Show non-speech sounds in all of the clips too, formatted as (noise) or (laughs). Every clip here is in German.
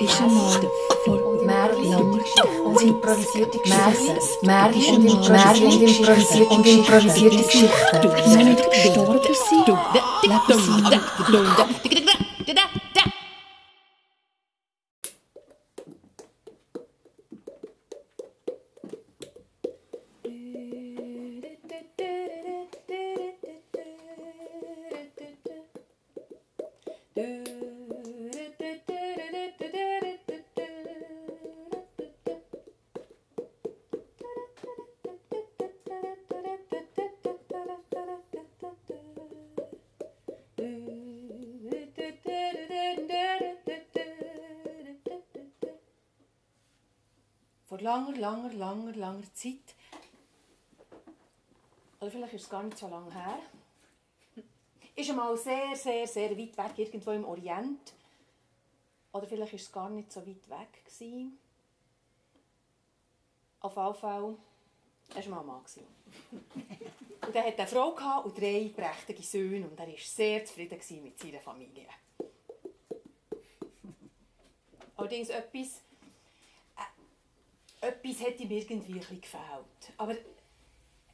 ist einmal vor langer und improvisierte Geschichten. Märchen und improvisierte und improvisierte Geschichten. Die nicht gestorben sind, leben sie langer, langer, langer, langer Zeit, oder vielleicht ist es gar nicht so lange her, ist einmal sehr, sehr, sehr weit weg, irgendwo im Orient. Oder vielleicht ist es gar nicht so weit weg. Gewesen. Auf jeden Fall war mal ein Mann. (laughs) Und er hatte eine Frau und drei prächtige Söhne und er war sehr zufrieden mit seiner Familie. Allerdings etwas etwas hätte ihm irgendwie gefällt. Aber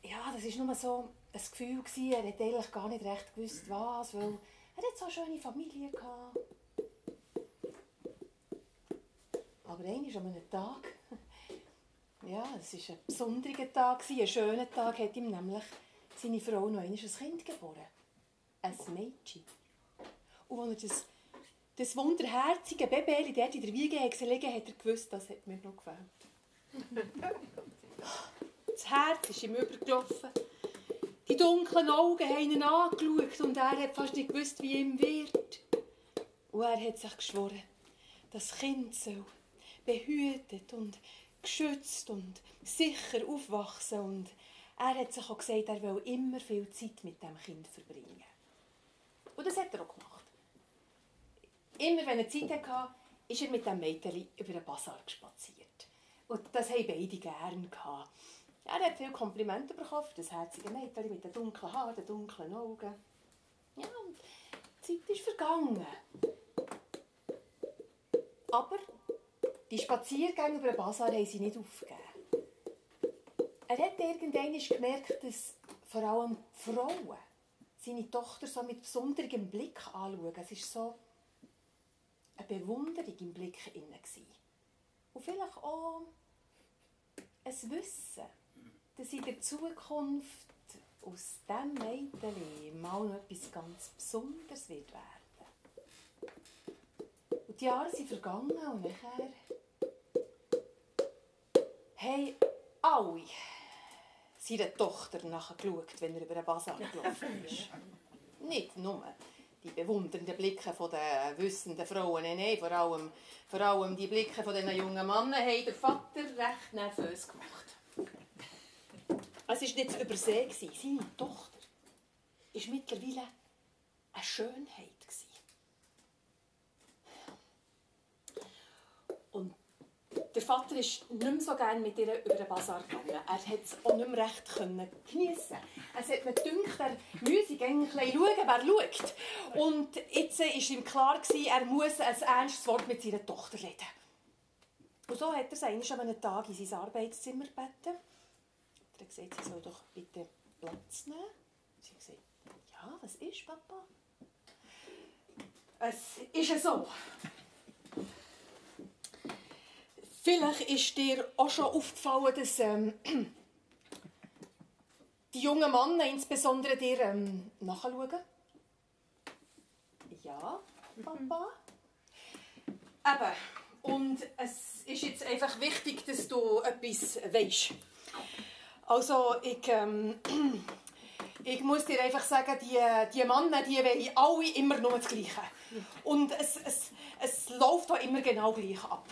ja, das war nur so ein Gefühl, gewesen. er hat eigentlich gar nicht recht gewusst, was, weil er hat so eine schöne Familie gehabt. Aber einmal an einem Tag, (laughs) ja, es war ein besonderer Tag, ein schöner Tag, hat ihm nämlich seine Frau noch ein Kind geboren. Ein Mädchen. Und als er das, das wunderherzige Baby dort in der Wiege gelegen hat er gewusst, das hat mir noch gefällt. Das Herz ist ihm übergelaufen. Die dunklen Augen haben ihn angeschaut und er hat fast nicht gewusst, wie ihm wird. Und er hat sich geschworen, das Kind soll behütet und geschützt und sicher aufwachsen. Und er hat sich auch gesagt, er will immer viel Zeit mit dem Kind verbringen. Und das hat er auch gemacht. Immer wenn er Zeit hatte, ist er mit dem Mädchen über den Bazar spaziert. Und das haben beide gerne gehabt. Er hat viele Komplimente bekommen das herzige Mädchen mit den dunklen Haaren, den dunklen Augen. Ja, und die Zeit ist vergangen. Aber die Spaziergänge über den Basar haben sie nicht aufgegeben. Er hat irgendwann gemerkt, dass vor allem Frauen seine Tochter so mit besonderem Blick anschauen. Es war so eine Bewunderung im Blick inne. Und vielleicht auch ein Wissen, dass in der Zukunft aus diesem Mädchen mal noch etwas ganz Besonderes wird werden. Und die Jahre sind vergangen und nachher haben alle seiner Tochter nachgeschaut, wenn er über den Basar gelaufen ist. (laughs) Nicht nur die bewundernden Blicke der wissenden Frauen. Nein, vor allem, vor allem die Blicke von diesen jungen Männer haben den Vater recht nervös gemacht. Es war nicht zu übersehen. Seine Tochter war mittlerweile eine Schönheit. Der Vater ist nicht mehr so gerne mit ihr über den Bazar gegangen. Er konnte es auch nicht mehr recht geniessen. Es hat mir gedacht, er müsse eigentlich schauen, wer schaut. Und jetzt war ihm klar, er muss ein ernstes Wort mit seiner Tochter reden. Und so hat er sie an einem Tag in sein Arbeitszimmer gebeten. Er gesagt, sie soll doch bitte Platz nehmen. Sie hat gesagt, ja, was ist, Papa? Es ist so. Vielleicht ist dir auch schon aufgefallen, dass ähm, (clears throat) die jungen Männer insbesondere dir ähm, nachschauen. Ja, Papa. Eben. Und es ist jetzt einfach wichtig, dass du etwas weißt. Also, ich, ähm, (clears throat) ich muss dir einfach sagen, die, die Männer, die wollen alle immer nur das Gleiche. Und es, es, es läuft auch immer genau gleich ab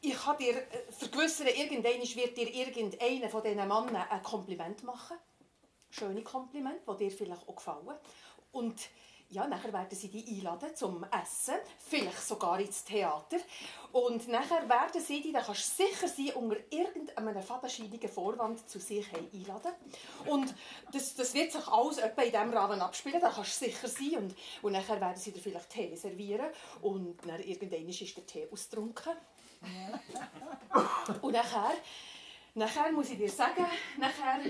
ich kann dir äh, vergewissern, irgendwann wird dir irgendeiner von diesen Männern ein Kompliment machen. Schöne Kompliment, die dir vielleicht auch gefallen. Und ja, nachher werden sie die einladen zum Essen, vielleicht sogar ins Theater. Und nachher werden sie die, da kannst du sicher sein, unter irgendeinem fadenscheinigen Vorwand zu sich einladen. Und das, das wird sich alles etwa in diesem Rahmen abspielen, da kannst du sicher sein. Und, und nachher werden sie dir vielleicht Tee servieren und dann irgendwann ist der Tee ausgetrunken. (laughs) und nachher Nachher muss ich dir sagen, nachher,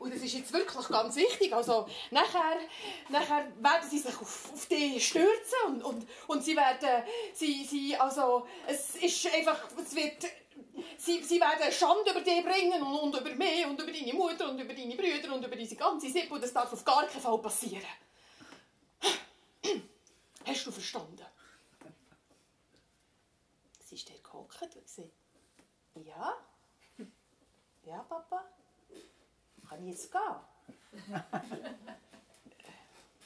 und das ist jetzt wirklich ganz wichtig, also nachher, nachher werden sie sich auf, auf dich stürzen und, und, und sie werden, sie, sie, also es ist einfach, es wird, sie, sie werden Schande über dich bringen und, und über mich und über deine Mutter und über deine Brüder und über diese ganze Sippe und das darf auf gar keinen Fall passieren. (clears throat) Hast du verstanden? Gehockt und gesagt, ja. Ja, Papa? Kann ich jetzt gehen? (laughs)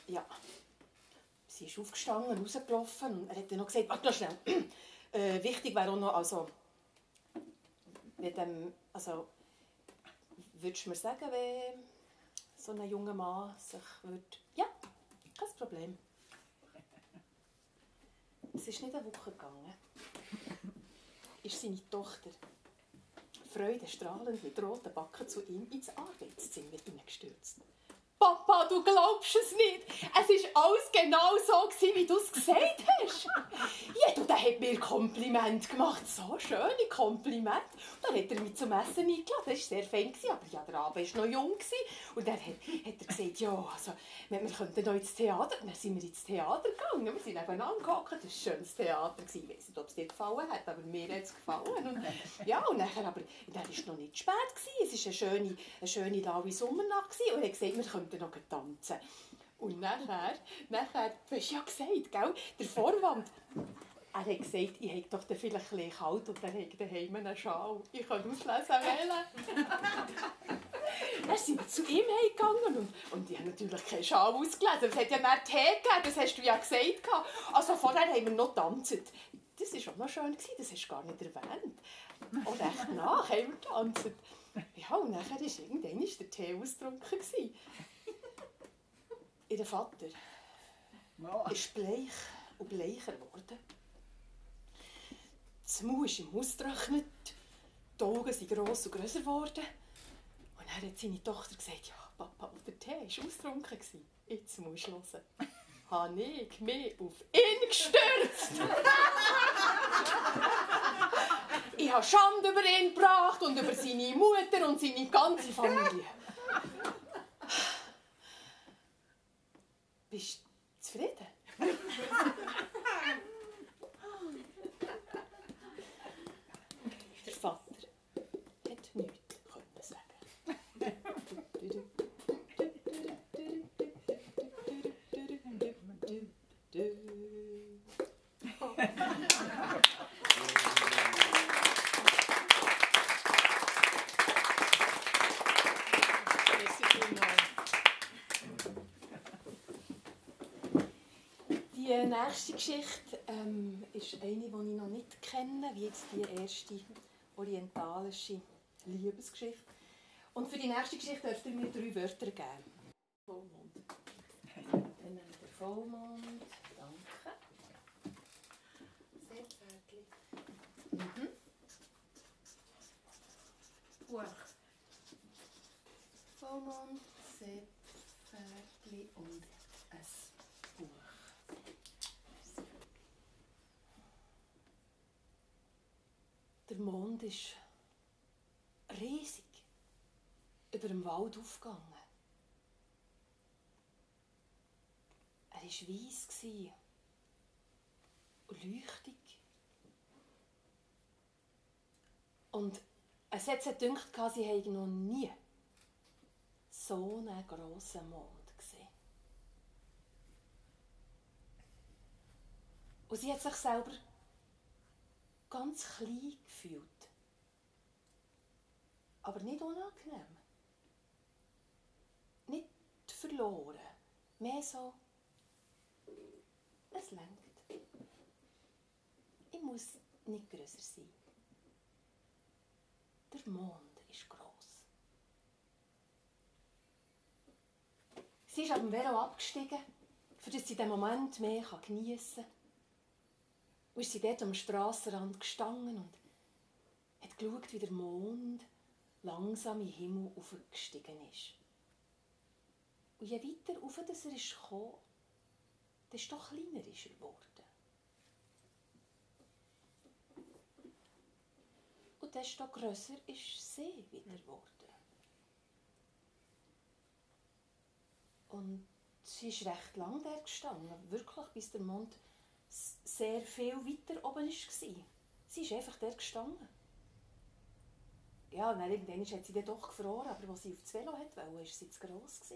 ja. Sie ist aufgestanden, rausgelaufen und er hat dann noch gesagt, warte noch schnell. (clears throat) äh, wichtig wäre auch noch, also, mit dem, also, würdest du mir sagen, wenn so ein junger Mann sich würde... Ja, kein Problem. Es ist nicht eine Woche gegangen. Ist seine Tochter freudestrahlend mit roten Backen zu ihm ins Arbeitszimmer hineingestürzt. Papa, du glaubst es nicht. Es war alles genau so, wie du es gesagt hast. Ja, du, der hat mir Kompliment gemacht. So schöne Kompliment. Dann hat er mich zum Essen eingeladen. Das war sehr fein, aber ja, der Abend war noch jung. Und dann hat, hat er gesagt, ja, also, wir, könnten noch ins Theater. Und dann sind wir ins Theater gegangen. Wir sind nebeneinander gehockt. Das war ein schönes Theater. Ich weiß nicht, ob es dir gefallen hat, aber mir hat es gefallen. Und, ja, und dann, aber dann war es noch nicht spät. Es war eine schöne, eine schöne laue Sommernacht. Und er hat gesagt, wir könnten noch tanzen. Und nachher, nachher, du hast ja gesagt, gell, der Vorwand, er hat gesagt, ich hätte doch vielleicht ein kalt und dann hätte ich daheim einen Schal. Ich kann auslesen wählen. (laughs) dann sind wir zu ihm gegangen und, und ich habe natürlich keinen Schal ausgelesen. Es hat ja mehr Tee gegeben, das hast du ja gesagt. Also vorher haben wir noch getanzt. Das war auch noch schön, das hast du gar nicht erwähnt. Und recht nach haben wir getanzt. Ja, und nachher war irgendwann der Tee ausgetrunken. Ihr Vater ist bleich und bleicher geworden. Das Maul ist ihm ausgetrocknet, die Augen sind gross und grösser geworden. Und dann hat seine Tochter gesagt, ja, Papa, der Tee war ausgetrunken. Jetzt musst du hören. (laughs) Habe ich mich auf ihn gestürzt. (laughs) ich habe Schande über ihn gebracht und über seine Mutter und seine ganze Familie. Bist du zufrieden? (laughs) Der Vater hat nichts können sagen. Die nächste Geschichte ähm, ist eine, die ich noch nicht kenne, wie jetzt die erste orientalische Liebesgeschichte. Und für die nächste Geschichte dürft ihr mir drei Wörter geben. Vollmond. Dann nehmt ihr Vollmond. Danke. Seepferdli. Mhm. Buch. Vollmond, Seepferdli und ein Buch. Der Mond ist riesig über dem Wald aufgegangen. Er war weiss und leuchtig. Und es hat sich gedacht, sie hätten noch nie so einen grossen Mond gesehen. Und sie hat sich selber ganz klein gefühlt. Aber nicht unangenehm. Nicht verloren. Mehr so, es lenkt. Ich muss nicht grösser sein. Der Mond ist gross. Sie ist auf dem Velo abgestiegen für sie den Moment mehr geniessen kann. Und sie dort am Strassenrand gestanden und hat geschaut, wie der Mond langsam den Himmel aufgestiegen ist. Und je weiter auf er ist gekommen, desto kleiner ist er geworden. Und desto grösser ist See wieder geworden. Und sie ist recht lang da gestanden, wirklich, bis der Mond sehr viel weiter oben war. Sie ist einfach da gestanden. Ja, und dann irgendwann hat sie doch gefroren, aber als sie auf das Velo wollte, war sie zu gross. (laughs)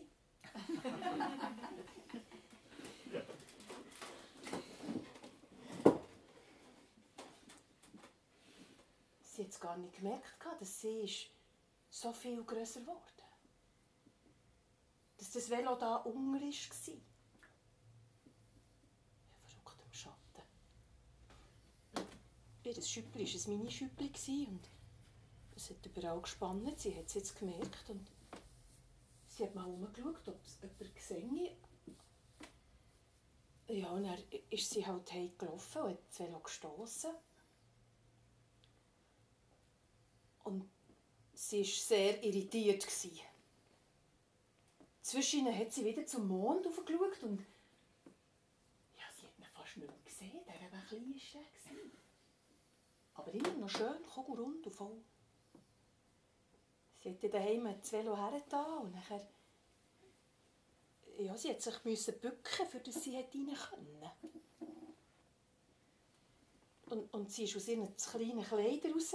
sie hat es gar nicht gemerkt, dass sie so viel grösser geworden Dass das Velo da unten war. Ja, verrückt im Schatten. Ihr Schüppli war ein Mini-Schüppli und es hat überall gespannt. Sie hat es jetzt gemerkt und sie hat mal umgeschaut, ob es jemand gesehen Ja, und dann ist sie halt gelaufen und hat das Velo gestossen. Und sie war sehr irritiert. Zwischen hat sie wieder zum Mond aufgeschaut und ja, sie hat ihn fast nicht mehr gesehen, der war ein kleiner Aber immer noch schön, kugelrund und voll. Sie hat daheim das Velo hergetan und nachher ja, sie hat sich müssen bücken, für das sie rein können. Und, und sie ist aus ihren kleinen Kleidern raus.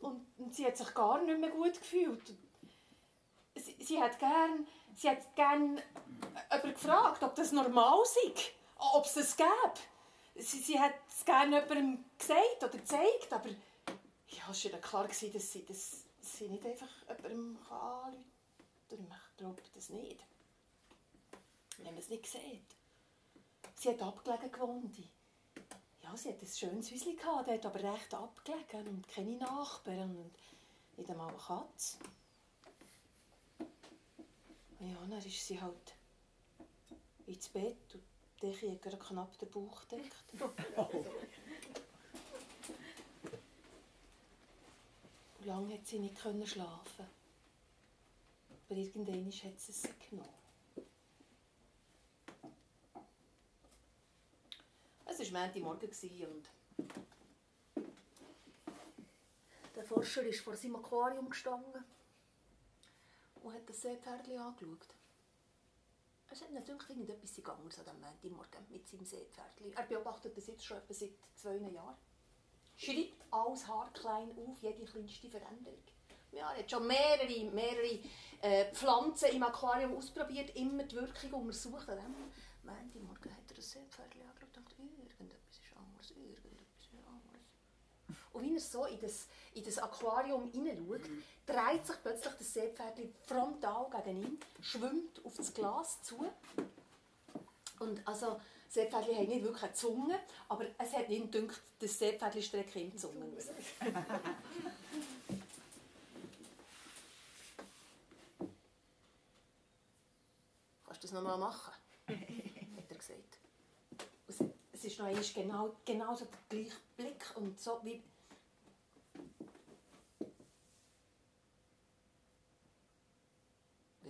Und, und, sie hat sich gar nicht mehr gut gefühlt. Sie, sie hat gern, sie hat gern jemanden gefragt, ob das normal sei, ob es das gäbe. Sie, sie hat es gerne jemandem gesagt oder gezeigt, aber ja, es war ihr klar, dass sie, dass sie nicht einfach jemandem anrufen kann. Ich glaube das nicht. Wenn man es nicht sieht. Sie hat abgelegen gewohnt. Ja, sie hat ein schönes Häuschen gehabt, dort aber recht abgelegen und keine Nachbarn und nicht einmal eine Katze. Ja, dann ist sie halt ins Bett und die hat knapp den Bauch gedeckt. (laughs) Lange hat sie nicht schlafen. Aber irgendwann hat sie es genommen. Es war Montagmorgen und der Forscher ist vor seinem Aquarium gestanden und hat das Seepferdchen angeschaut. Es hat natürlich irgendetwas gegangen an diesem Montagmorgen mit seinem Seepferdchen. Er beobachtet das jetzt schon etwa seit zwei Jahren schreibt alles haarklein auf, jede kleinste Veränderung. Ja, er hat schon mehrere, mehrere äh, Pflanzen im Aquarium ausprobiert, immer die Wirkung untersucht. An dem Morgen hat er ein Seepferdchen angeschaut und gedacht, irgendetwas ist anders, irgendetwas ist anders. Und wenn er so in das, in das Aquarium hineinschaut, mhm. dreht sich plötzlich das Seepferdchen frontal gegen ihn, schwimmt auf das Glas zu. Und also, Seepferdchen haben nicht wirklich eine Zunge, aber es hat ihn gedacht, das Seepferdchen strecke ihm die Zunge raus. (laughs) Kannst du das nochmal machen? (laughs) hat er gesagt. Es ist noch genau, genau so der gleiche Blick und so wie...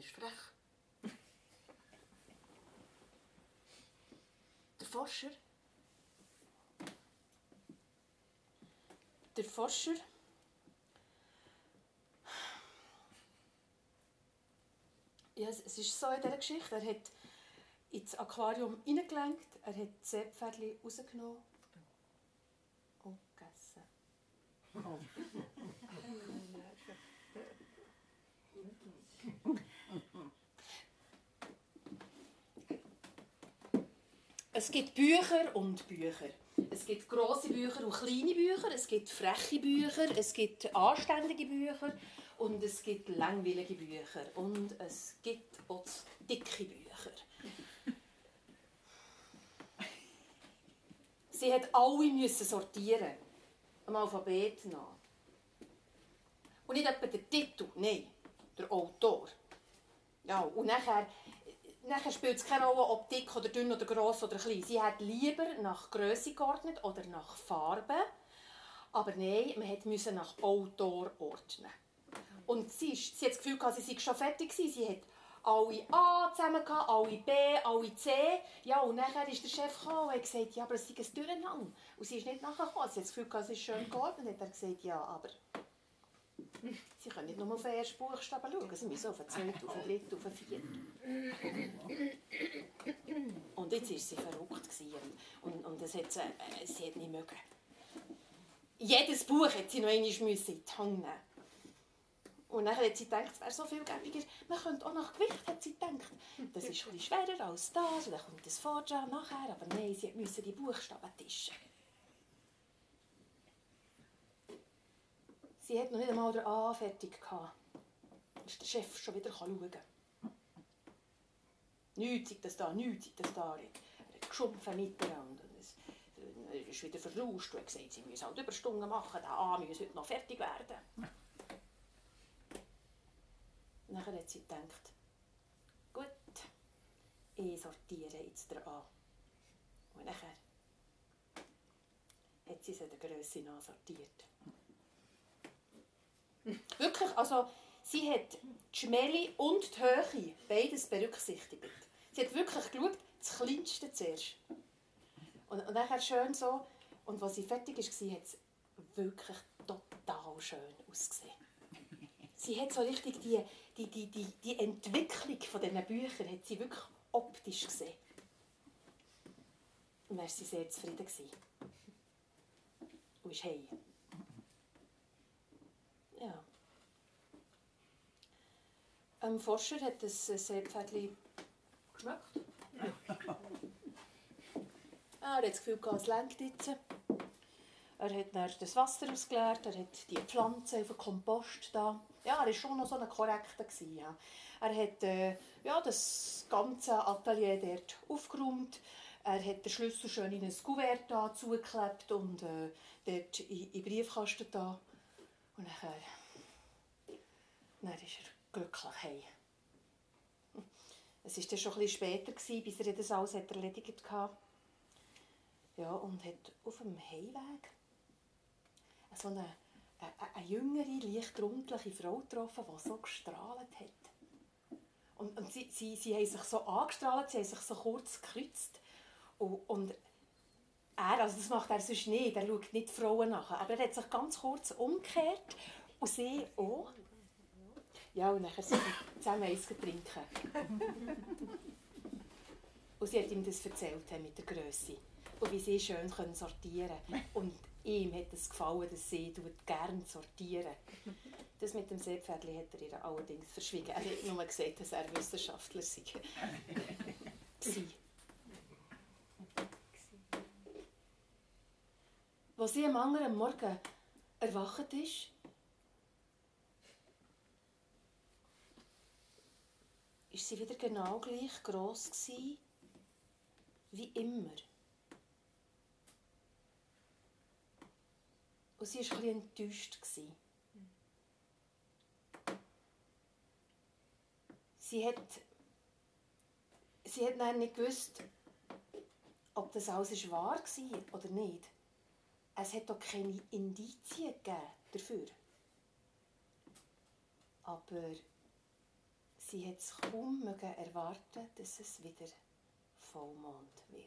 Bist du frech? Forscher. Der Forscher ja, es ist so in dieser Geschichte. Er hat ins Aquarium hineingelenkt, er hat das Seepferdchen rausgenommen und gegessen. Oh. (laughs) Es gibt Bücher und Bücher. Es gibt große Bücher und kleine Bücher, es gibt freche Bücher, es gibt anständige Bücher und es gibt langweilige Bücher und es gibt auch dicke Bücher. Sie hat alle müssen sortieren, am Alphabet nach. Und nicht etwa der Titel, nein, der Autor. Ja, und nachher Nachher spielt es keine Rolle, ob dick oder dünn oder gross oder klein. Sie hat lieber nach Größe geordnet oder nach Farbe. Aber nein, man musste nach Autor ordnen. Und sie, ist, sie hat das Gefühl, sie sei schon fertig gewesen. Sie hat alle A zusammen, alle B, alle C. Ja, und nachher ist der Chef gekommen und hat gesagt, ja, aber es ist ein Durcheinander. Und sie ist nicht nachgekommen. Sie hat das Gefühl, sie ist schön geordnet. Hat er gesagt, ja, aber Sie können nicht nur auf den ersten Buchstaben schauen, Sie müssen auf den zweiten, auf den dritten, auf den vierten. Und jetzt war sie verrückt. Und, und, und das hat sie, äh, sie hat nicht mögen. Jedes Buch hat sie noch einmal in die Hand nehmen und dann hat sie gedacht, es wäre so viel gäbiger. Man könnte auch nach Gewicht, hat sie gedacht. Das ist ein schwerer als das, und dann kommt das Vordran nachher. Aber nein, sie musste die Buchstaben tischen. Sie hat noch nicht einmal den A fertig gehabt. Ist der Chef schon wieder schauen. Nichts ist das da, nichts das da. Er hat geschumpfen miteinander. Er ist wieder verlauscht und hat gesagt, sie müssen halt Überstunden machen. Der A muss heute noch fertig werden. Dann hat sie gedacht, gut, ich sortiere jetzt den A. Und nachher hat sie sie der Grösse sortiert. Wirklich, also sie hat die Schmelle und die Höhe beides berücksichtigt. Sie hat wirklich geschaut, das Kleinste zuerst. Und, und dann schön so, und als sie fertig war, hat es wirklich total schön ausgesehen. Sie hat so richtig die, die, die, die, die Entwicklung von diesen Büchern hat sie wirklich optisch gesehen. Und dann war sie sehr zufrieden. Und ist heim. Ja. Ein Forscher hat das Seepferdchen geschmeckt. er hat das Gefühl, es lenkt jetzt. Er hat dann das Wasser ausgeleert, er hat die Pflanzen auf den Kompost da. Ja, er war schon noch so ein korrekter. Ja. Er hat äh, ja, das ganze Atelier dort aufgeräumt. Er hat den Schlüssel schön in ein Kuvert da zugeklebt und äh, dort in den Briefkasten da. Und nachher dann ist er glücklich heim. Es war dann schon etwas später, bis er das alles erledigt hatte. Ja, und hat auf dem Heimweg so eine, eine, eine jüngere, leicht rundliche Frau getroffen, die so gestrahlt hat. Und, und sie, sie, sie haben sich so angestrahlt, sie haben sich so kurz gekreuzt. Und, und er, also das macht er sonst nicht, er schaut nicht Frauen nach, aber er hat sich ganz kurz umgekehrt und sie auch. Ja, und dann sind sie zusammen eins trinken. (laughs) und sie hat ihm das erzählt mit der Größe und wie sie schön sortieren können. Und ihm hat es gefallen, dass sie gerne sortieren Das mit dem Seepferdli hat er ihr allerdings verschwiegen. Er hat nur gesagt, dass er Wissenschaftler sei. Als sie am anderen Morgen erwacht ist, ist sie wieder genau gleich groß wie immer. Und sie war etwas enttäuscht. Sie hat, sie hat dann nicht gewusst, ob das alles wahr war oder nicht. Es hat auch keine Indizien dafür. Aber sie hat es kaum erwarten dass es wieder Vollmond wird.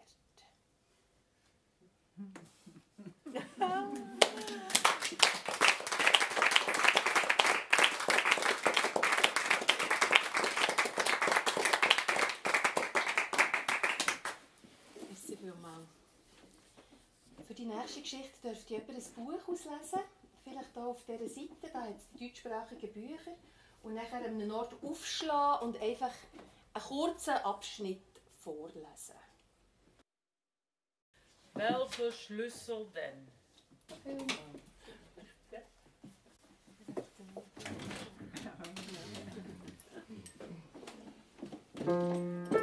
Für die nächste Geschichte dürft ihr jemand ein Buch auslesen. Vielleicht hier auf dieser Seite, da hat es die deutschsprachigen Bücher und nachher an einem Ort aufschlagen und einfach einen kurzen Abschnitt vorlesen. Welcher Schlüssel denn? Ja.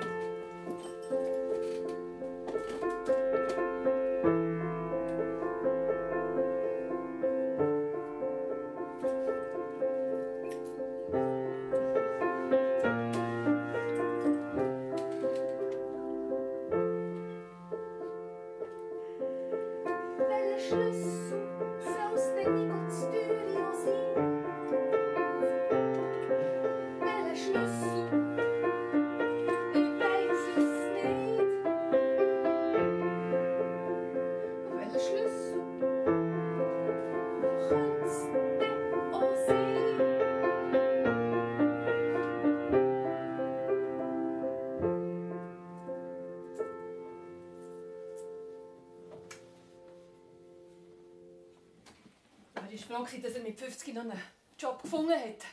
Gewesen, dass er mit 50 noch einen Job gefunden hat.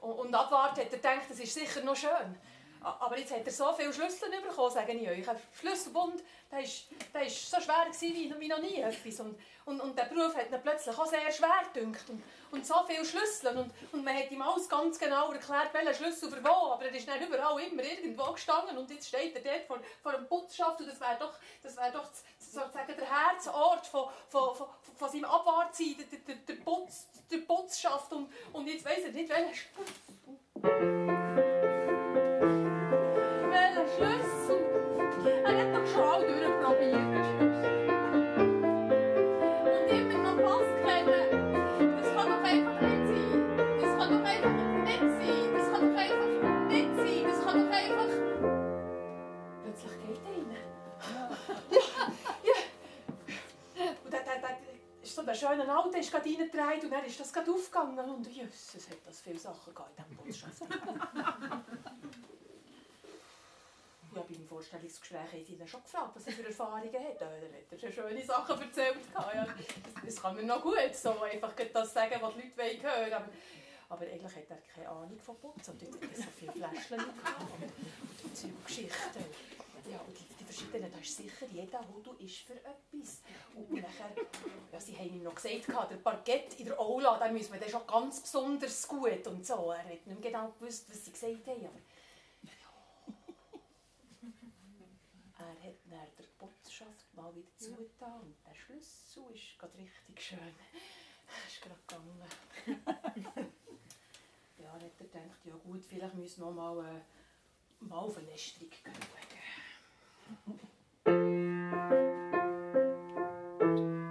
Und, und abwarten hat er gedacht, das ist sicher noch schön. Aber jetzt hat er so viele Schlüssel bekommen, sage ich euch. Ein Schlüsselbund, der ist, der ist so schwer wie, wie noch nie etwas. Und, und, und der Beruf hat ihn plötzlich auch sehr schwer gedünkt. Und, und so viele Schlüssel. Und, und man hat ihm alles ganz genau erklärt, welcher Schlüssel für wo. Aber er ist dann überall immer irgendwo gestanden. Und jetzt steht er dort vor, vor einem Putzschaft. Und das wäre doch, das wär doch sozusagen der Herzort von, von, von, von seinem Abwartsein, der, der, der, Putz, der Putzschaft. Und, und jetzt weiss er nicht, welcher ist so der schöne Alte ist gerade reingetragen und dann ist das gerade aufgegangen. Und Jesus, hat das viele Sachen gehabt in diesem Bus (laughs) ja, beim Vorstellungsgespräch haben sie ihn schon gefragt, was er für Erfahrungen hat. Er hat schon schöne Sachen erzählt. Ja, das, kann man noch gut so einfach das sagen, was die Leute hören wollen. Aber, eigentlich hat er keine Ahnung von Putzen. Und dort hat er so viele Fläschchen gehabt. Und, und Geschichten. Verschiedenen, da ist sicher, jeder Hudu ist für etwas. Und, nachher, ja, sie haben ihm noch gesagt, der Parkett in der Aula, da müssen wir dann schon ganz besonders gut und so. Er hat nicht mehr genau gewusst, was sie gesagt haben. Aber (laughs) Er hat dann der Botschaft mal wieder zugetan und der Schlüssel ist gerade richtig schön. ist gerade gegangen. (laughs) ja, hat er gedacht, ja gut, vielleicht müssen wir mal, äh, mal auf eine Lästerung gehen.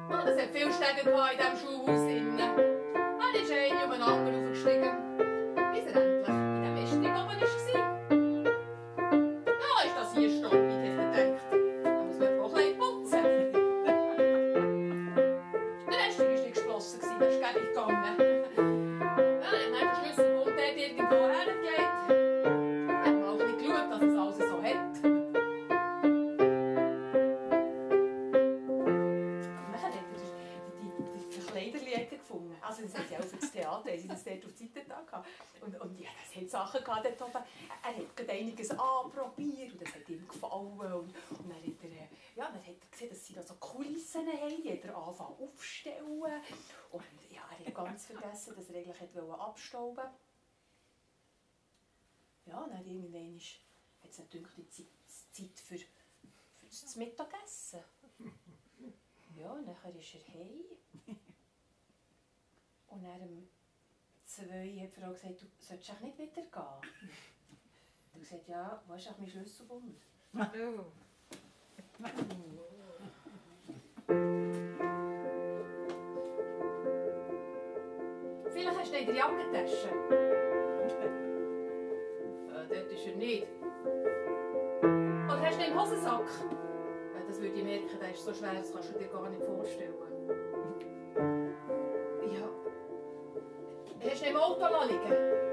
Oh, das hat viele Stege in diesem Schulhaus. Er ist ein um einen anderen aufgestiegen. Abstauben. Ja, und dann irgendwann hat es natürlich die Zeit, Zeit für, für das Mittagessen. Ja, und dann ist er heim. Und dann zwei hat die Frau gesagt, du solltest auch nicht wieder gehen. Du gesagt, ja, wo ist auch mein Schlüsselbund? Oh. Du in der Jackentasche. äh, dort ist er nicht. Oder hast du ihn im Hosensack? Ja, das würde ich merken, der ist so schwer, das kannst du dir gar nicht vorstellen. Hast du im Auto liegen?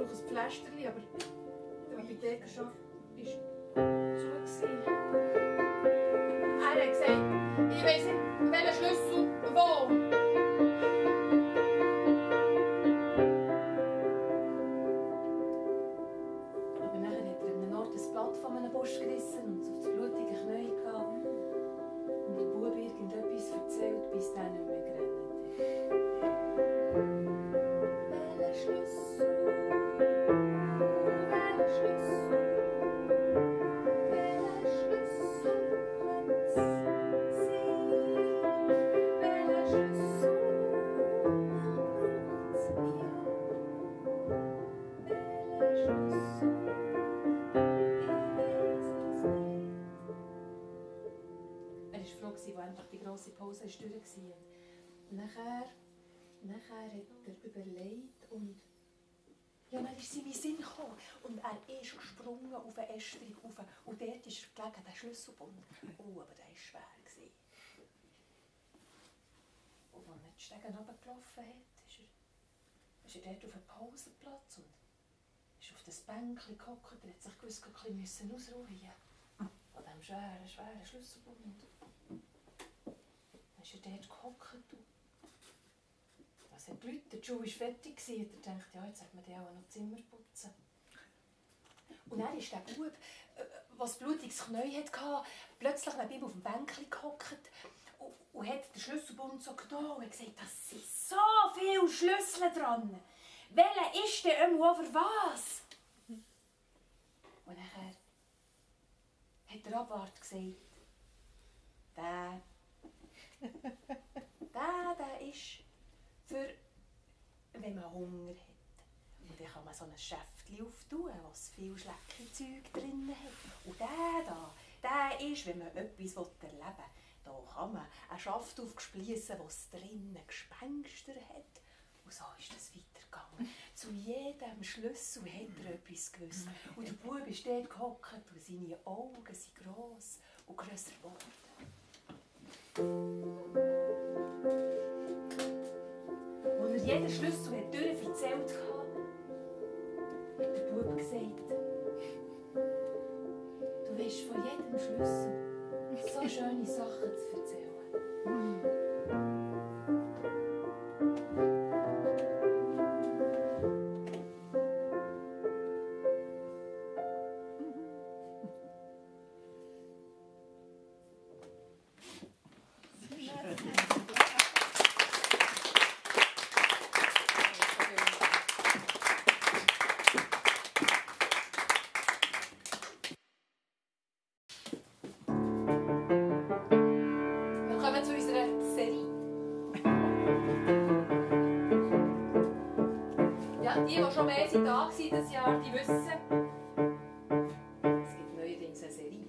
Braucht ein Pflasterchen, aber die Apotheke schon ist Pause ist durch. Und nachher, nachher hat er überlegt und ja, dann ist sie in meinen Sinn gekommen. Und er ist gesprungen auf eine Ästerung rauf. Und dort ist er gelegen, der Schlüsselbund. Oh, aber der war schwer. Gewesen. Und als er die Stege runtergelaufen hat, ist er, ist er dort auf einen Pausenplatz und ist auf das Bänkchen gehockt. Er hat sich gewiss ein bisschen ausruhen An diesem schweren, schweren Schlüsselbund. Ist er dort gehockt es hat geläutet, die Schule war fertig. Und er dachte, ja, jetzt hat man auch noch Zimmer putzen. Und dann ist der Bub, äh, was blutiges Knie hatte, plötzlich neben ihm auf dem Bänkchen gehockt und, hat den Schlüsselbund so genommen und gesagt, das sind so viele Schlüssel dran. Welcher ist denn immer für was? Und nachher hat der Abwart gesagt, der, (laughs) der, der ist für wenn man Hunger hat. Und dann kann man so ein Schäftchen auftun, was viel schlechte Zeug drin hat. Und der da, der ist, wenn man etwas erleben will, da kann man einen Schaft aufspliessen, was drinnen Gespenster hat. Und so ist das weitergegangen. (laughs) Zu jedem Schlüssel hat er etwas gewusst. Und der Bub ist dort gehockt und seine Augen sind gross und grösser geworden. Und jeder Schlüssel hat durch erzählt, hat der Bub gesagt, du weißt von jedem Schlüssel so schöne Sachen zu erzählen. Dieses Jahr, die wissen, es gibt neuerdings eine Serie.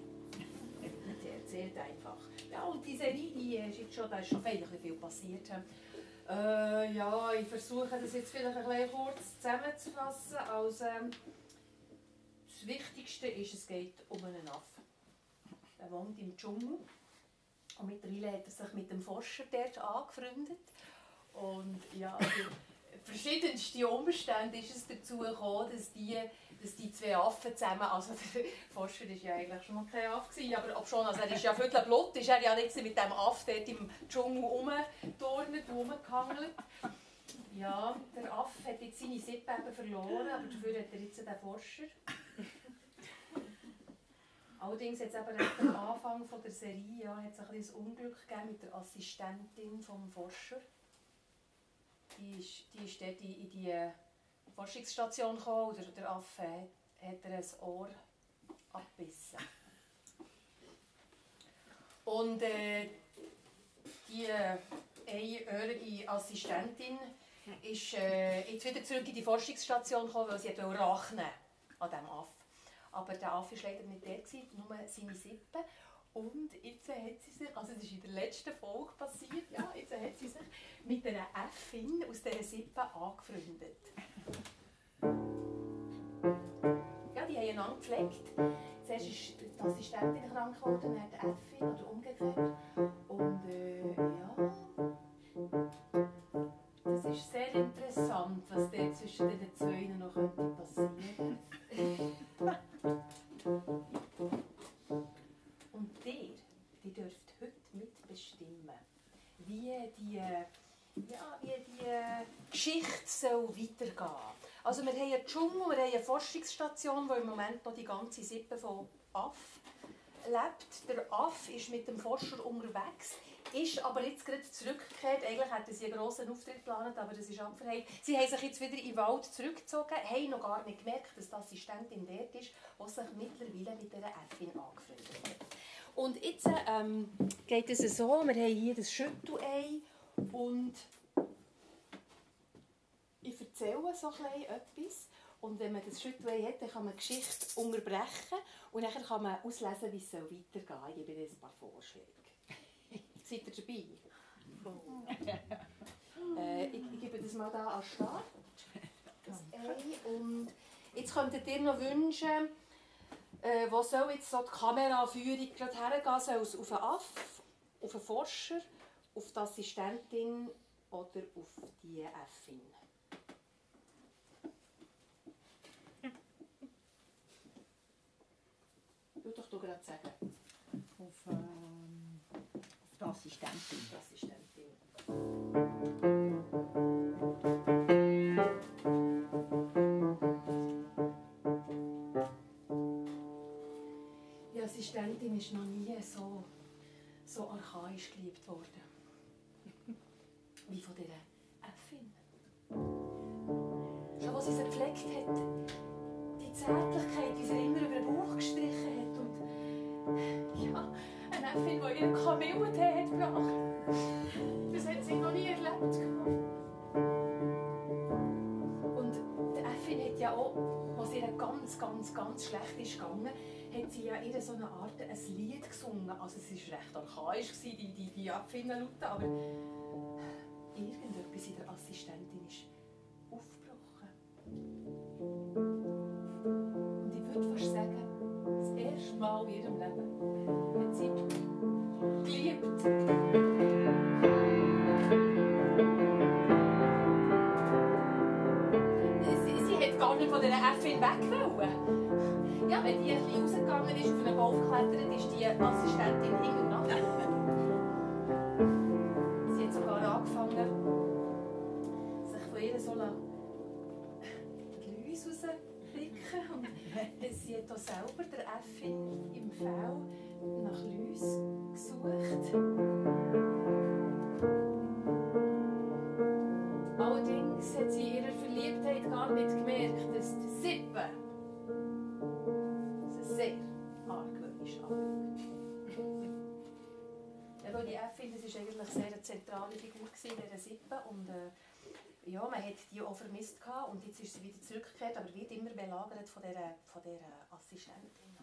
Die erzählt einfach. Ja, und die Serie, die ist jetzt schon, da ist schon viel, viel passiert. Äh, ja, ich versuche das jetzt vielleicht ein bisschen kurz zusammenzufassen. Also, das Wichtigste ist, es geht um einen Affen. Er wohnt im Dschungel. Und mittlerweile hat er sich mit dem Forscher dort angefreundet. Und ja, also, verschiedenste Umstände ist es dazu gekommen, dass die, dass die zwei Affen zusammen, also (laughs) der Forscher war ja eigentlich schon mal kein Affe, aber ob schon, also er ist ja viertel Blut, ist er ja nicht mit dem Affe dort im Dschungel rumgeturnt, rumgehangelt. Ja, der Affe hat jetzt seine Sippe eben verloren, aber dafür hat er jetzt den Forscher. Allerdings hat es eben am Anfang der Serie ja, hat es ein, ein Unglück gegeben mit der Assistentin des Forscher die ist, die ist dort in die Forschungsstation gekommen und der Affe hat er ein Ohr abgebissen. Und äh, die äh, einjährige Assistentin ist äh, jetzt wieder zurück in die Forschungsstation gekommen, weil sie rachnen an diesem Affe. Aber der Affe war leider nicht der, nur seine Sippe. Und jetzt hat sie sich, also das ist in der letzten Folge passiert, ja, jetzt hat sie sich mit einer Äffin aus dieser Sippe angefreundet. Ja, die haben einander gepflegt. Zuerst ist die Assistentin krank geworden, dann die Äffin oder umgekehrt. Und äh, ja, das ist sehr interessant, was da zwischen den zwei noch passieren könnte. (laughs) die dürft heute mitbestimmen, wie die, ja, wie die Geschichte soll weitergehen soll. Also wir haben einen Dschungel, wir haben eine Forschungsstation, wo im Moment noch die ganze Sippe von Aff lebt. Der Aff ist mit dem Forscher unterwegs, ist aber jetzt gerade zurückgekehrt. Eigentlich hätten sie einen grossen Auftritt geplant, aber das ist abverheilt. Sie haben sich jetzt wieder in den Wald zurückgezogen, haben noch gar nicht gemerkt, dass die Assistentin dort ist, die sich mittlerweile mit dieser Äffin angefreundet hat. Und jetzt ähm, geht es so, wir haben hier das Schüttelei und ich erzähle so ein etwas. Und wenn man das Schüttelei hat, dann kann man die Geschichte unterbrechen und dann kann man auslesen, wie es weitergehen soll. Ich gebe dir ein paar Vorschläge. (laughs) Seid ihr dabei? äh, ich, ich gebe das mal da an Start. Das Ei. Und jetzt könntet ihr noch wünschen, äh, wo soll jetzt so die Kameraführung gerade hergehen? Soll es auf einen Aff, auf einen Forscher, auf die Assistentin oder auf die Äffin? Du doch du gerade sagen. Auf, ähm, auf die Assistentin. Die Assistentin. Ist noch nie so, so archaisch geliebt worden. (laughs) Wie von dieser Äffin. Schon als sie sie gepflegt hat, die Zärtlichkeit, wie sie immer über den Bauch gestrichen hat und ja, eine Äffin, die ihren Kamillentee hat gebracht. Das hat sie noch nie erlebt. Und die Äffin hat ja auch, als ihr ganz, ganz, ganz schlecht ist gegangen, sie ja ihr so eine Art ein Lied gesungen. Also es war recht archaisch, die, die, die Affinnenlaute, aber irgendetwas in der Assistentin ist aufgebrochen. Und ich würde fast sagen, das erste Mal in ihrem Leben hat sie geliebt. Sie, hat gar nicht von dieser Äffin weg wollen. Ja, wenn die rausgegangen ist, auf einen Baum geklettert, ist die Assistentin hinten nach. Sie hat sogar angefangen, sich von ihr so die Läuse rauspicken. Und sie hat auch selber der Äffin im Fell nach Läuse gesucht. Allerdings hat sie ihrer Verliebtheit gar nicht gemerkt, dass die Sippe sie (laughs) sehr argwöhnisch anschaut. Ja, weil die Äffin, das war eigentlich sehr eine zentrale Figur in dieser Sippe. Und, äh, ja, man hat die auch vermisst gehabt, und jetzt ist sie wieder zurückgekehrt, aber wird immer belagert von dieser, von dieser Assistentin.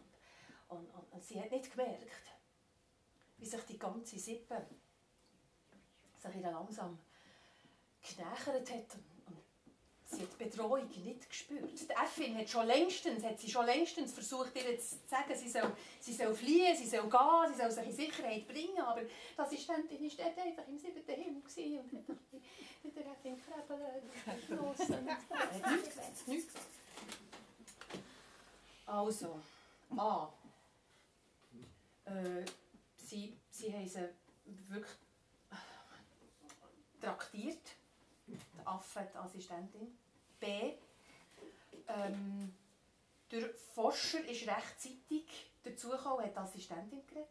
Und, und, und, und sie hat nicht gemerkt, wie sich die ganze Sippe sich langsam genähert hat sie hat die Bedrohung nicht gespürt. Die Äffin hat schon längstens, hat sie schon längstens versucht, ihr zu sagen, sie soll, sie soll fliehen, sie soll gehen, sie soll sich in Sicherheit bringen, aber die Assistentin war dort einfach im siebten Himmel und hat wieder hat ihn krabbeln lassen. Hat nichts gelernt, nichts. Also, A. Äh, sie, sie haben sie wirklich traktiert, die Affe, die Assistentin. B. Ähm, der Forscher ist rechtzeitig dazugekommen und hat die Assistentin gerettet.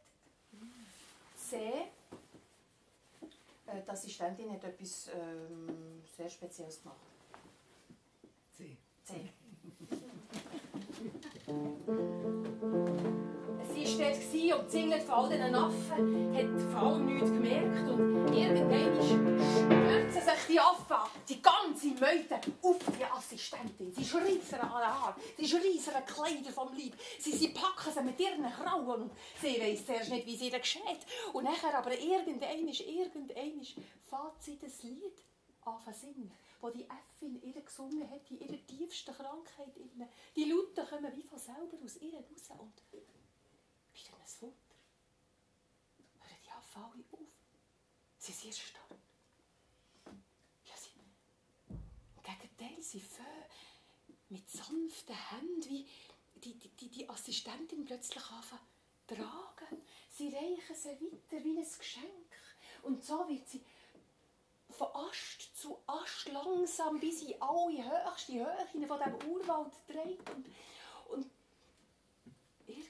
C. Äh, die Assistentin hat etwas ähm, sehr Spezielles gemacht. C. C. (laughs) Sie dort und zingelt von all diesen Affen, hat vor allem nichts gemerkt und irgendwann stürzen sich die Affen, die ganze Meute, auf die Assistentin. Sie schreissen an den Haaren, sie schreissen an die Kleider vom Leib, sie, sie packen sie mit ihren Krauen und sie weiss zuerst nicht, wie sie ihr geschieht. Und nachher aber irgendwann, irgendwann fängt sie das Lied an zu singen, wo die Äffin ihr gesungen hat, in ihrer tiefsten Krankheit. Die Laute kommen wie von selber aus ihr raus und wieder ein Wunder. Hören die Affen alle auf. Sie sind erstarrt. Ja, sie, im Gegenteil, sie fangen mit sanften Händen, wie die, die, die, Assistentin plötzlich anfangen tragen. Sie reichen sie weiter wie ein Geschenk. Und so wird sie von Ast zu Ast langsam bis in alle höchste Höhe von diesem Urwald dreht.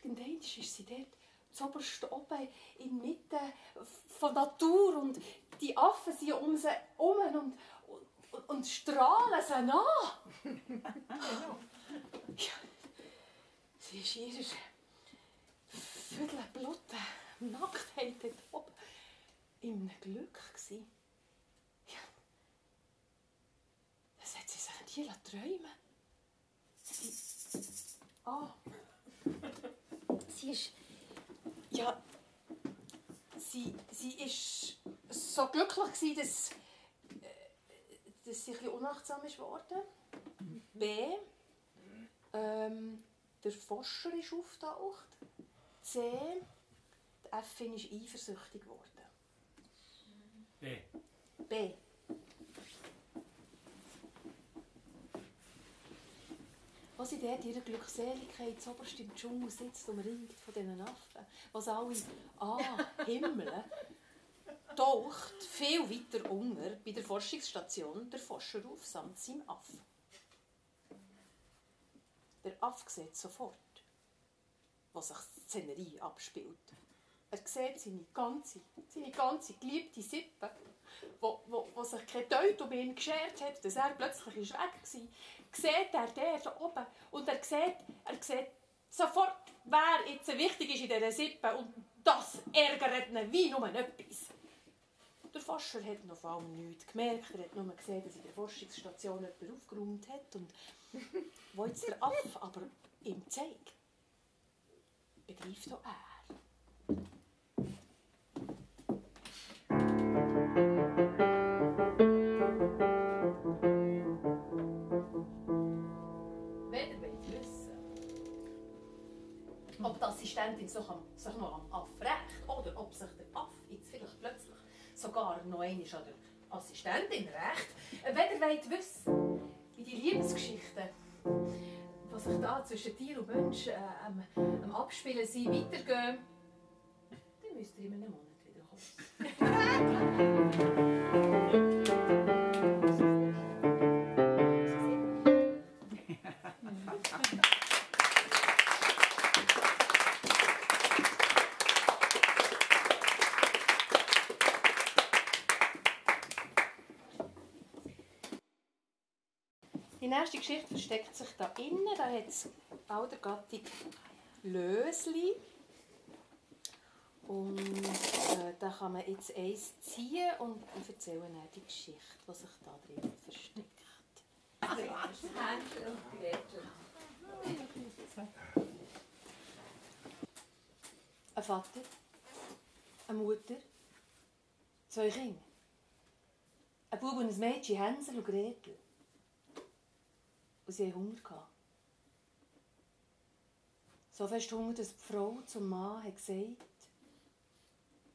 Irgendwann ist sie dort zuoberst oben inmitten von Natur und die Affen sind um sie herum und, und, und strahlen sie an. (laughs) Ja, sie ist in ihrer viertelbluten Nacktheit dort oben im Glück gewesen. Ja. Das hat sie sich nie träumen Sie... Ah. (laughs) Sie ist... Ja... Sie, sie ist so glücklich, gewesen, dass, äh, dass sie ein bisschen unachtsam ist worden. B. Ähm, der Forscher ist auftaucht. C. Die Effin ist eifersüchtig geworden. B. B. Wo sie dort ihre Glückseligkeit zoberst im Dschungel sitzt, umringt von diesen Affen, was alle anhimmeln, taucht viel weiter unter bei der Forschungsstation der Forscher auf samt seinem Affen. Der Affe sieht sofort, was sich die Szenerie abspielt. Er sieht seine ganze, seine ganze geliebte Sippe, wo, wo, wo sich kein Deut um ihn geschert hat, dass er plötzlich ist weg war, sieht er der da oben und er sieht, er sieht sofort, wer jetzt wichtig ist in dieser Sippe und das ärgert ihn wie nur etwas. Der Forscher hat noch vor allem nichts gemerkt, er hat nur gesehen, dass in der Forschungsstation jemand aufgeräumt hat und wo jetzt der Affe aber ihm zeigt, begreift auch er. Assistentin sich, noch am Aff rächt oder ob sich der Aff jetzt vielleicht plötzlich sogar noch einmal an der Assistentin rächt, wenn ihr wollt wissen, wie die Liebesgeschichten, die sich da zwischen Tier und Mensch äh, am, am Abspielen sind, weitergehen, dann müsst ihr in einem Monat wieder kommen. (laughs) nächste Geschichte versteckt sich da innen. Da hat es auch der Gattung Lösli. Und äh, da kann man jetzt eins ziehen und ich erzähle dann die Geschichte, die sich da drin versteckt. Ein Vater, eine Mutter, zwei Kinder. Ein Bub und ein Mädchen, Hänsel und Gretel. Und sie hatten Hunger. gehabt. So fest Hunger, dass die Frau zum Mann hat gesagt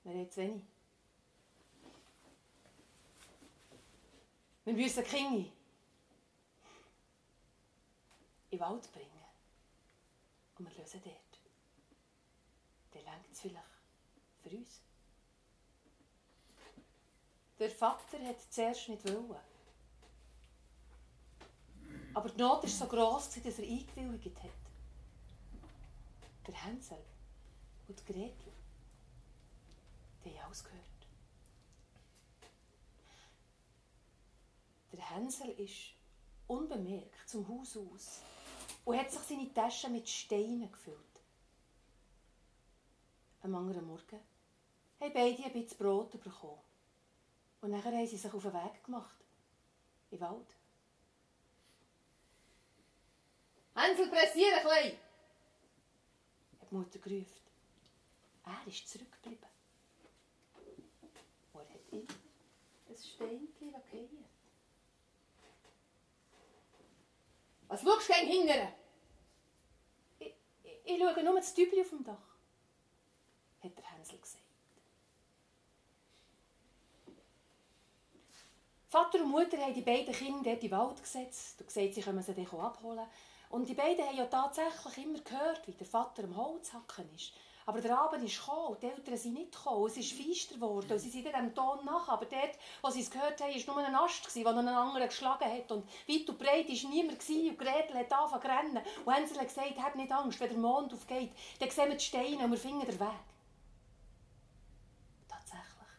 wir haben zu wenig. Wir müssen Kinder in den Wald bringen. Und wir lösen dort. Dann reicht es vielleicht für uns. Der Vater hat zuerst nicht wollen. Aber die Not war so gross, dass er eingewilligt hat. Der Hänsel und die Gretel, die haben alles gehört. Der Hänsel ist unbemerkt zum Haus aus und hat sich seine Tasche mit Steinen gefüllt. Am anderen Morgen haben beide ein bisschen Brot bekommen. Und nachher haben sie sich auf den Weg gemacht. Den Wald. Hänsel, pressieren ein bisschen! hat die Mutter gerufen. Er ist zurückgeblieben. Und er hat ihm ein Steinchen fallen Was schaust du denn hinterher? Ich, ich, ich schaue nur das Tübli auf dem Dach, hat der Hänsel gesagt. Vater und Mutter haben die beiden Kinder dort in den Wald gesetzt und gesagt, sie können sie dann abholen. Und die beiden haben ja tatsächlich immer gehört, wie der Vater am Holz hacken ist. Aber der Abend ist gekommen die Eltern sind nicht gekommen. Es ist feister geworden und sie sind dem Ton nach. Aber dort, wo sie es gehört haben, war nur ein Ast, der einen anderen geschlagen hat. Und weit und breit war niemand. Und Gretel hat angefangen zu rennen. Und Hänsel hat gesagt, hab nicht Angst, wenn der Mond aufgeht, dann sehen wir die Steine und wir finden den Weg. Tatsächlich.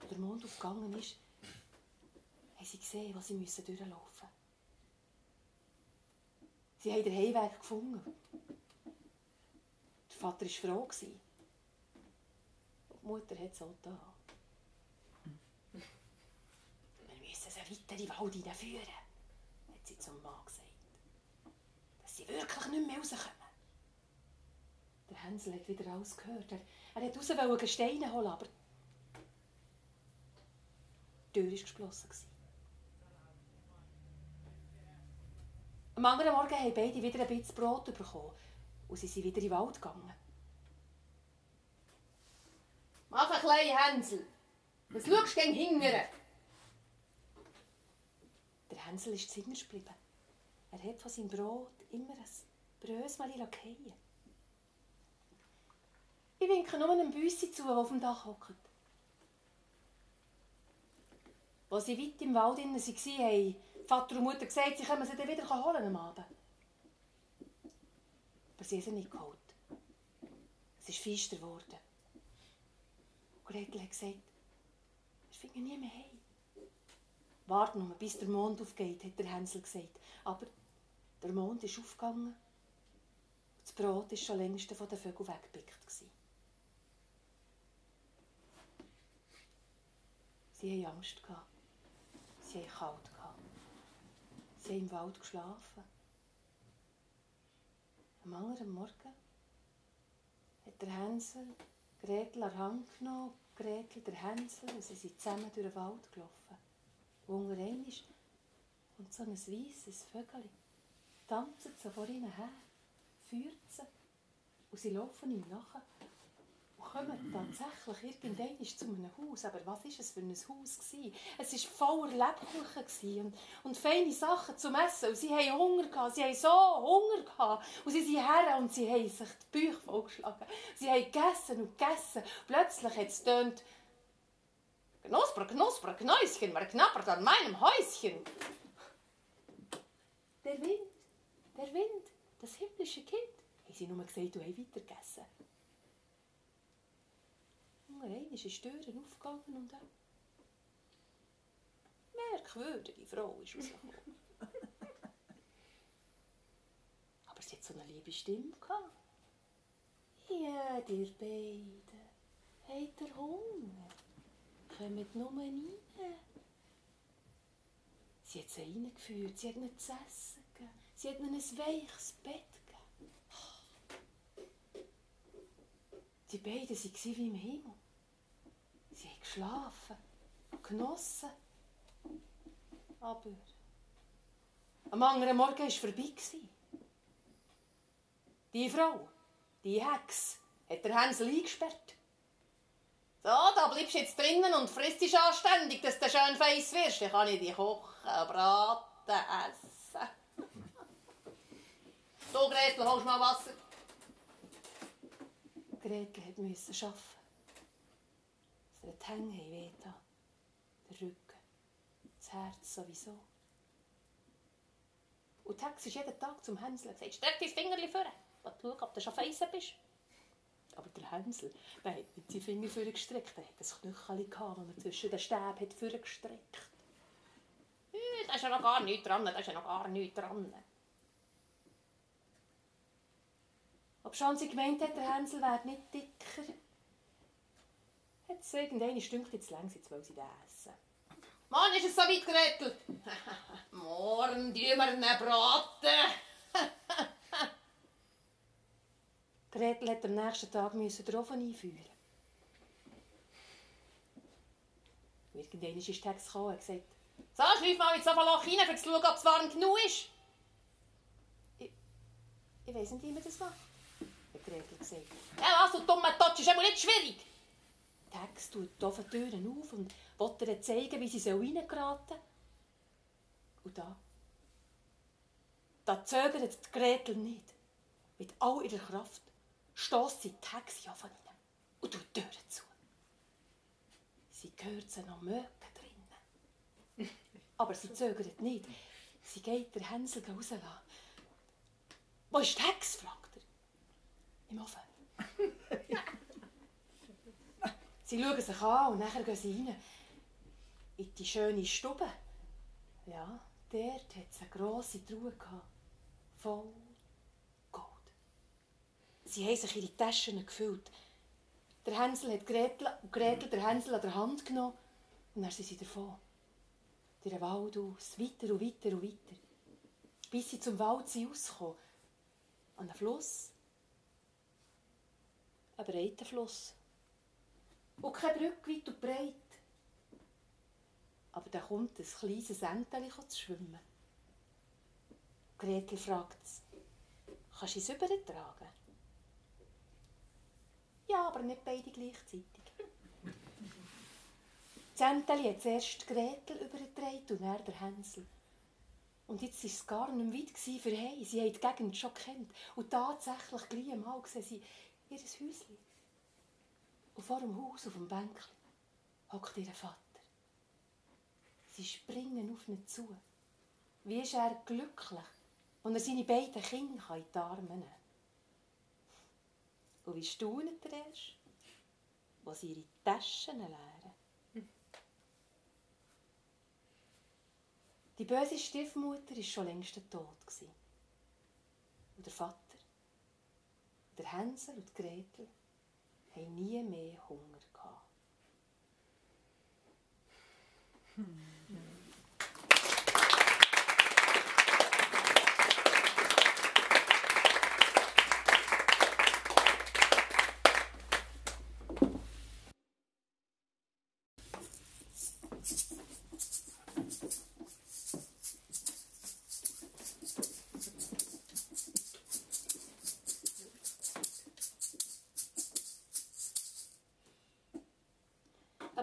Als der Mond aufgegangen ist, haben sie gesehen, wo sie durchlaufen müssen. Sie haben den Heimweg gefunden. Der Vater war froh. Und die Mutter hat es auch da. Wir müssen sie weiter in den Wald hineinführen, hat sie zum Mann gesagt. Dass sie wirklich nicht mehr rauskommen. Der Hänsel hat wieder alles gehört. Er, er wollte raus Steine holen, aber Tür war geschlossen. Am anderen Morgen haben beide wieder ein bisschen Brot bekommen und sie sind wieder in den Wald gegangen. Mach ein kleinen Hänsel. Was schaust du gegen hingern? Der Hänsel ist Hause geblieben. Er hat von seinem Brot immer ein Brösmeli fallen Ich winke nur einem Büssi zu, der auf dem Dach hockt. Als sie weit im Wald waren, haben Vater und Mutter gesagt, sie können sie dann wieder holen am Abend. Aber sie haben sie nicht geholt. Es ist feister geworden. Gretel hat gesagt, wir finden nie mehr heim. Warte nur, bis der Mond aufgeht, hat der Hänsel gesagt. Aber der Mond ist aufgegangen das Brot war schon längst von den Vögeln weggepickt. Sie hatten Angst. Sie hatten kalt. Sie haben im Wald geschlafen. Am anderen Morgen hat der Hänsel Gretel an Hand genommen, Gretel der Hänsel, und sie sind zusammen durch den Wald gelaufen. Und unter einem kommt so ein weißes Vögel, tanzt so vor ihnen her, führt sie, und sie laufen ihm nachher kommen tatsächlich irgendwann zu einem Haus. Aber was war es für ein Haus? Gewesen? Es war voller Lebkuchen und, und feine Sachen zum Essen. Und sie hatten Hunger, gehabt. sie hatten so Hunger. Gehabt. Und sie sind her und sie haben sich die Bücher vollgeschlagen. Sie haben gegessen und gegessen. Plötzlich hat es getönt, Knusper, Knusper, Knäuschen, wer knappert an meinem Häuschen? Der Wind, der Wind, das himmlische Kind. Haben sie nur gesagt, du hast weiter gegessen. Einmal ist die Türen aufgegangen und eine merkwürdige Frau ist rausgekommen. (laughs) Aber sie hat so eine liebe Stimme gehabt. Ja, ihr beiden, habt ihr Hunger? Kommt nur rein. Sie hat sie reingeführt, sie hat ihnen zu essen gegeben, sie hat ihnen ein weiches Bett gegeben. Die beiden waren wie im Himmel. Geschlafen, genossen. Aber am anderen Morgen war es vorbei. Die Frau, die Hex, hat der Hänsel eingesperrt. So, da bleibst du jetzt drinnen und frisst dich anständig, dass du schön feiss wirst. Dann kann ich dich kochen, braten, essen. So, Gretel, holst mal Wasser. Gretel musste arbeiten die Hänge haben wehgetan, der Rücken, das Herz sowieso. Und Tex ist jeden Tag zum Hänsel und sagt, streck dein Fingerchen vor, schau, ob du schon feissen bist. Aber der Hänsel, der hat nicht seine Finger vorgestreckt, der hat ein Knöchel gehabt, das er zwischen den Stäben hat vorgestreckt. Da ist ja noch gar nichts dran, da ist ja noch gar nichts dran. Ob schon sie gemeint hat, der Hänsel wäre nicht dicker, Jetzt irgendeine stinkt jetzt lang, jetzt will sie den essen. Mann, ist es so weit, Gretel? (laughs) Morgen tun wir ihn braten. (laughs) Gretel hat am nächsten Tag den Ofen einführen. Irgendwann ist der Text gekommen und gesagt, so, schleif mal jetzt auf ein Loch rein, um zu schauen, ob es warm genug ist. Ich, ich weiss nicht, wie man das macht, hat Gretel gesagt. Ja, was, du dummer Totsch, ist aber nicht schwierig. Tex tut die Türen auf und will ihr zeigen, wie sie reingeraten soll. Und da, da zögert die Gretel nicht. Mit all ihrer Kraft stößt sie Tex ja von ihnen und tut die Türen zu. Sie hört sie noch mögen drinnen. Aber sie zögert nicht. Sie geht der Hänsel rauslassen. Wo ist Tex? fragt er. Im Ofen. (laughs) Sie schauen sich an und dann gehen sie rein in die schöne Stube. Ja, dort hat es eine grosse Truhe voll Gold. Sie haben sich ihre Taschen gefüllt. Der Hänsel hat Gretel, Gretel der Hänsel an der Hand genommen und dann sind sie davon. Durch den Wald aus, weiter und weiter und weiter. Bis sie zum Wald sind rausgekommen. An einem Fluss. Ein breiter Fluss und keine Brücke weit und breit. Aber da kommt ein kleines Enteli zu schwimmen. Gretel fragt es, kannst du es übertragen? Ja, aber nicht beide gleichzeitig. Das Enteli hat zuerst Gretel übertragen und dann der Hänsel. Und jetzt war es gar nicht weit für hey. Sie haben die Gegend schon kennt. Und tatsächlich gleich einmal sehen sie ihr Häuschen. Und vor dem Haus auf dem Bänkchen hockt ihr Vater. Sie springen auf ihn zu. Wie ist er glücklich, und er seine beiden Kinder in die Arme nehmen kann. Und wie staunet er erst, wo sie ihre Taschen leeren. Die böse Stiefmutter war schon längst tot. Und der Vater, der Hänsel und Gretel haben nie mehr Hunger gehabt. Hm.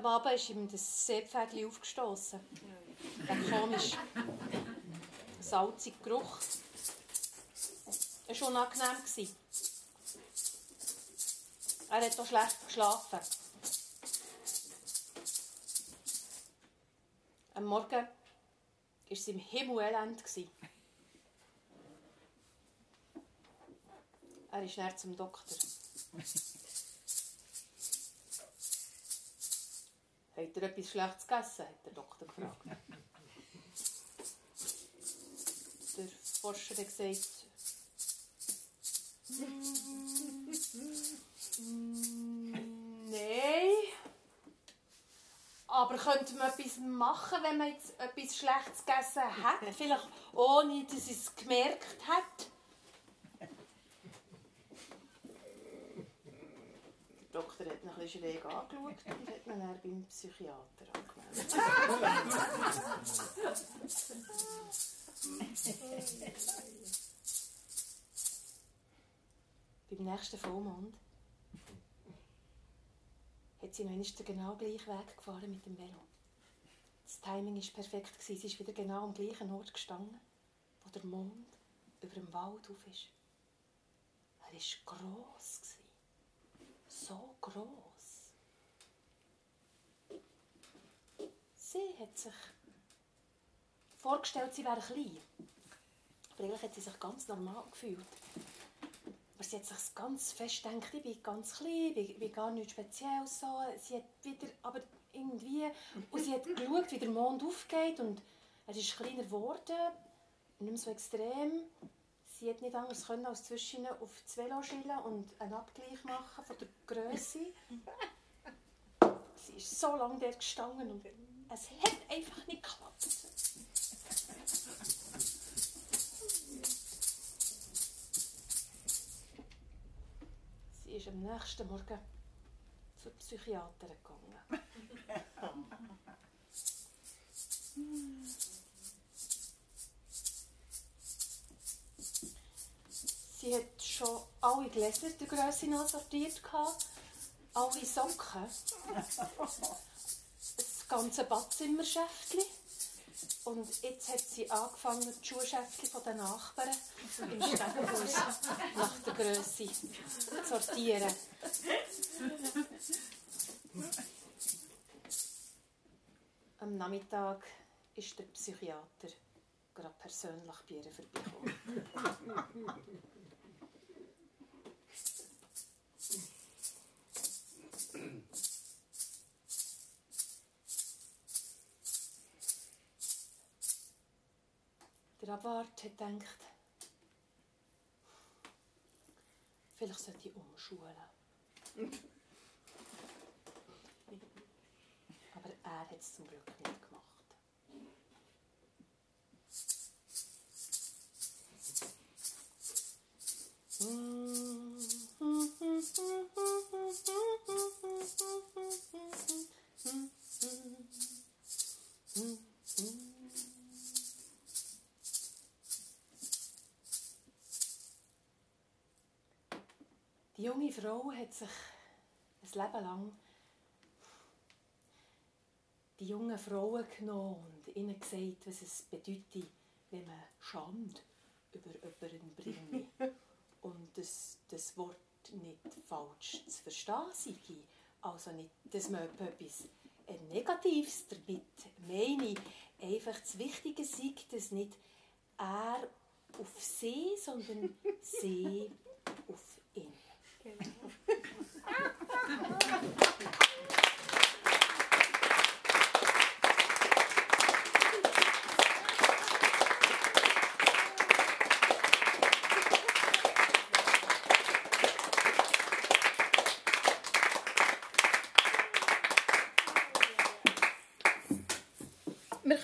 Am Abend ist ihm das Seepferdchen aufgestoßen. Ein komisch salziger Geruch. Es war unangenehm. Er hat auch schlecht geschlafen. Am Morgen war es im Himmel elend. Er ist näher zum Doktor. Habt ihr etwas Schlechtes gegessen? hat der Doktor gefragt. der Forscher hat gesagt, mm, nein. Aber könnte man etwas machen, wenn man jetzt etwas Schlechtes gegessen hat? (laughs) Vielleicht ohne, dass es gemerkt hat? Der Doktor hat ihn ein bisschen schräg angeschaut und hat ihn dann beim Psychiater angemeldet. (laughs) beim nächsten Vollmond hat sie noch den genau gleichen Weg gefahren mit dem Velo. Das Timing war perfekt. Sie ist wieder genau am gleichen Ort gestanden, wo der Mond über dem Wald auf ist. Er war gross so groß. Sie hat sich vorgestellt, sie wäre klein. Eigentlich hat sie sich ganz normal gefühlt. Aber sie hat sich ganz fest gedacht, ich bin ganz klein, ich bin gar nichts Spezielles. So. Sie hat wieder, aber irgendwie, und sie hat geschaut, wie der Mond aufgeht und er ist kleiner geworden, nicht mehr so extrem. Sie hätte nicht anders können, als zwischen auf das Velo schillen und einen Abgleich machen von der Größe. Sie ist so lange dort gestanden und es hat einfach nicht geklappt. Sie ist am nächsten Morgen zur Psychiaterin gegangen. (laughs) Sie hat schon alle Gläser der Größe sortiert, alle Socken, das ganze Badzimmerschäftchen. Und jetzt hat sie angefangen, die Schuhschäftchen der Nachbarn im Stegenhaus nach der Größe zu sortieren. Am Nachmittag ist der Psychiater gerade persönlich bei ihr vorbeigekommen. Der Abwart hat gedacht, vielleicht sollte ich umschulen. Aber er hat es zum Glück nicht gemacht. Mm-hmm. Die junge Frau hat sich ein Leben lang die jungen Frauen genommen und ihnen gesagt, was es bedeutet, wenn man Schande über jemanden bringt. (laughs) und das, das Wort nicht falsch zu verstehen sei. Also nicht, dass man etwas Negatives damit meine. Einfach das Wichtige sei, dass nicht er auf sie, sondern (laughs) sie auf ihn. Genau. (laughs)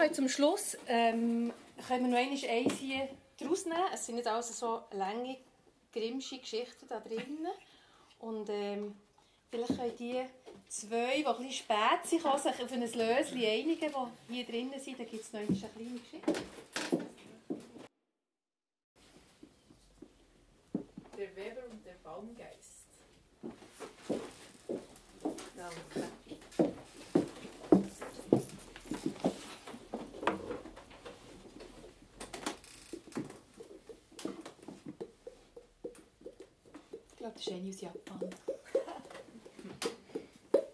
können zum Schluss ähm, können wir noch eins hier daraus nehmen. Es sind nicht also so lange, grimmsche Geschichten da drin. Und ähm, vielleicht können die zwei, die bisschen spät sind, sich auf ein Löschen einigen, die hier drinnen sind. Da gibt es noch eine kleine Geschichte. Der Weber und der Baumgeist. Danke. Das ist eine aus Japan.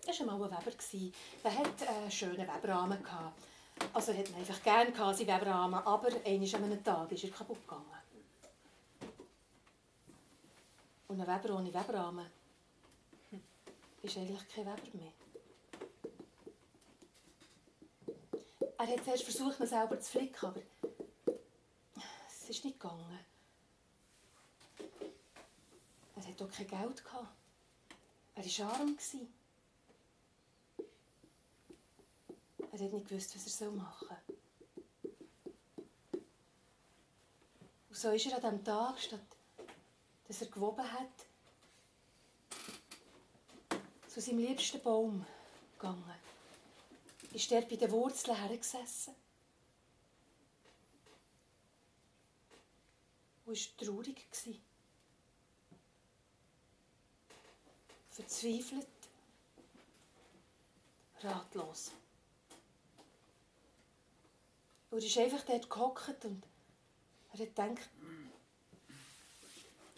Das war mal ein Weber. Der hatte einen schönen Weberrahmen. Also hat ihn einfach gerne seinen Weberrahmen, aber einmal an einem Tag ist er kaputt gegangen. Und ein Weber ohne Weberrahmen ist eigentlich kein Weber mehr. Er hat zuerst versucht, ihn selber zu flicken, aber es ist nicht gegangen. Er hatte auch kein Geld. Er war arm. Er hat nicht gewusst, was er machen soll. Und so ist er an diesem Tag, statt dass er gewoben hat, zu seinem liebsten Baum gegangen. Ist er bei den Wurzeln hergesessen. Und war traurig. Verzweifelt, ratlos. Er ist einfach dort gehockt und er hat gedacht,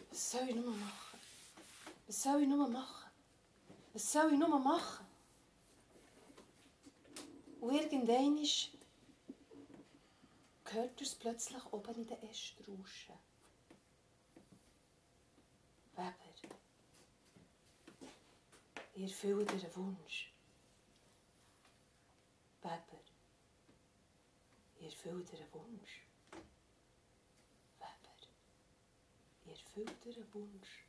was soll ich nur machen? Was soll ich nur machen? Was soll ich nur machen? Und irgendwann hört er es plötzlich oben in den Ästen rauschen. Weber. Ich erfülle dir Wunsch. Weber, ich erfülle dir Wunsch. Weber, ich erfülle dir Wunsch.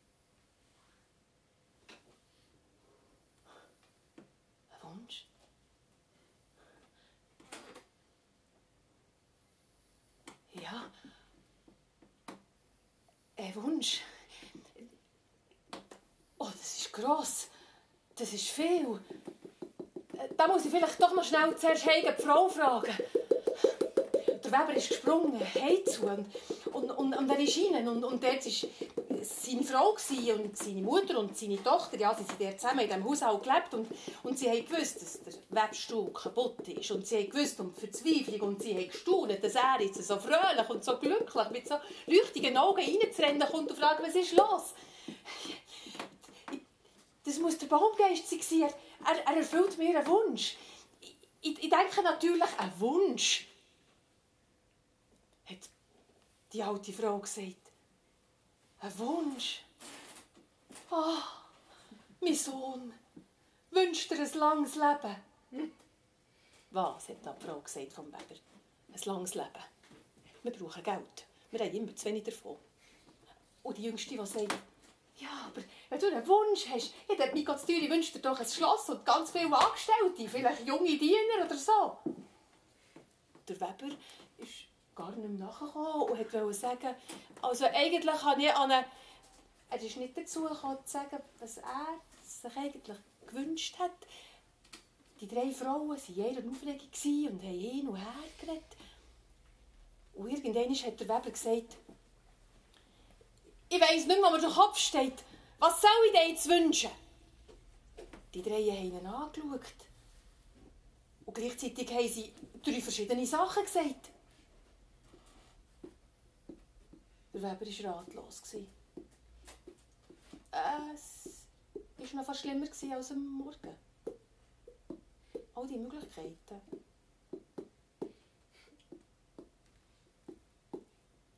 Ein Wunsch? Ja, ein Wunsch. Oh, das ist gross das ist viel. Da muss ich vielleicht doch noch schnell zuerst die Frau fragen. Der Weber ist gesprungen, heimzu und, und, und, und er ist rein. Und, und dort war seine Frau und seine Mutter und seine Tochter. Ja, sie sind dort zusammen in diesem Haushalt gelebt. Und, und sie haben gewusst, dass der Webstuhl kaputt ist. Und sie haben gewusst um die Verzweiflung. Und sie haben gestaunt, dass er jetzt so fröhlich und so glücklich mit so leuchtigen Augen reinzurennen kommt und fragt, was ist los? Das muss der Baumgeist sein. Er, er erfüllt mir einen Wunsch. Ich, ich denke natürlich, ein Wunsch, hat die alte Frau gesagt. Ein Wunsch. Ah, oh, mein Sohn, wünscht dir ein langes Leben? Hm? Was, hat die Frau gesagt vom Weber? Ein langes Leben. Wir brauchen Geld. Wir haben immer zu wenig davon. Und die Jüngste, die sagt, ja, aber wenn du einen Wunsch hast, ja, dann Nico Zürich wünscht dir doch ein Schloss und ganz viele Angestellte, vielleicht junge Diener oder so. Der Weber ist gar nicht mehr nachgekommen und wollte sagen, also eigentlich habe ich an er ist nicht dazu gekommen, zu sagen, was er sich eigentlich gewünscht hat. Die drei Frauen waren in ihrer Aufregung und haben hin und her geredet. Und irgendwann hat der Weber gesagt, ich weiss nicht mehr, wo der Kopf steht. Was soll ich dir jetzt wünschen? Die drei haben ihn angeschaut. Und gleichzeitig haben sie drei verschiedene Sachen gesagt. Der Weber war ratlos. Es war noch fast schlimmer als am Morgen. All die Möglichkeiten.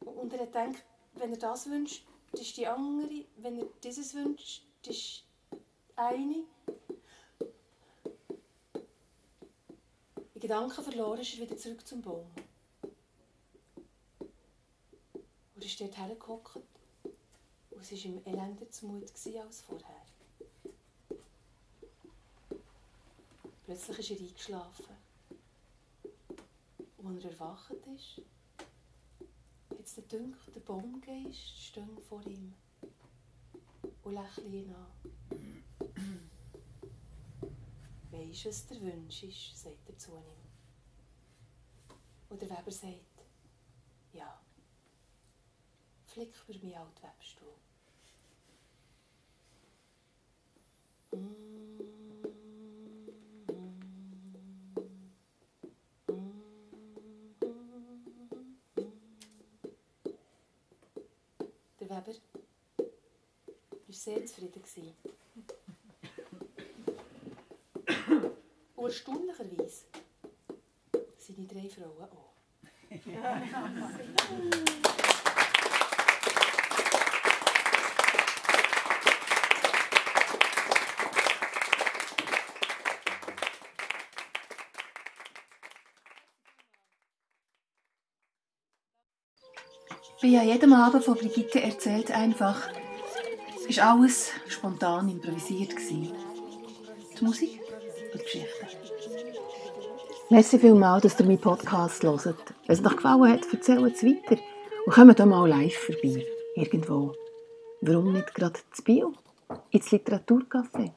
Und er denkt, wenn er das wünscht, das ist die andere. Wenn er dieses wünscht, das ist eine. In Gedanken verloren ist er wieder zurück zum Baum. Und er ist dort hergehockt. Und es war ihm elender zumut als vorher. Plötzlich ist er eingeschlafen. Und als er erwacht ist, es den der Baumgeist steht vor ihm und lächelt ihn an. Weisst was der Wunsch ist, sagt er zu ihm. Und der Weber sagt, ja, flick für mich alt Webstuhl. Mm. Sehr zufrieden. Und erstaunlicherweise seine drei Frauen auch. Wie an jedem Abend von Brigitte erzählt einfach, ist alles spontan improvisiert. Die Musik und die Geschichte. Merci vielmals, dass ihr meinen Podcast hört. Wenn es euch gefallen hat, erzählt es weiter und kommt hier mal live vorbei. Irgendwo. Warum nicht gerade zu Bio? Ins Literaturcafé?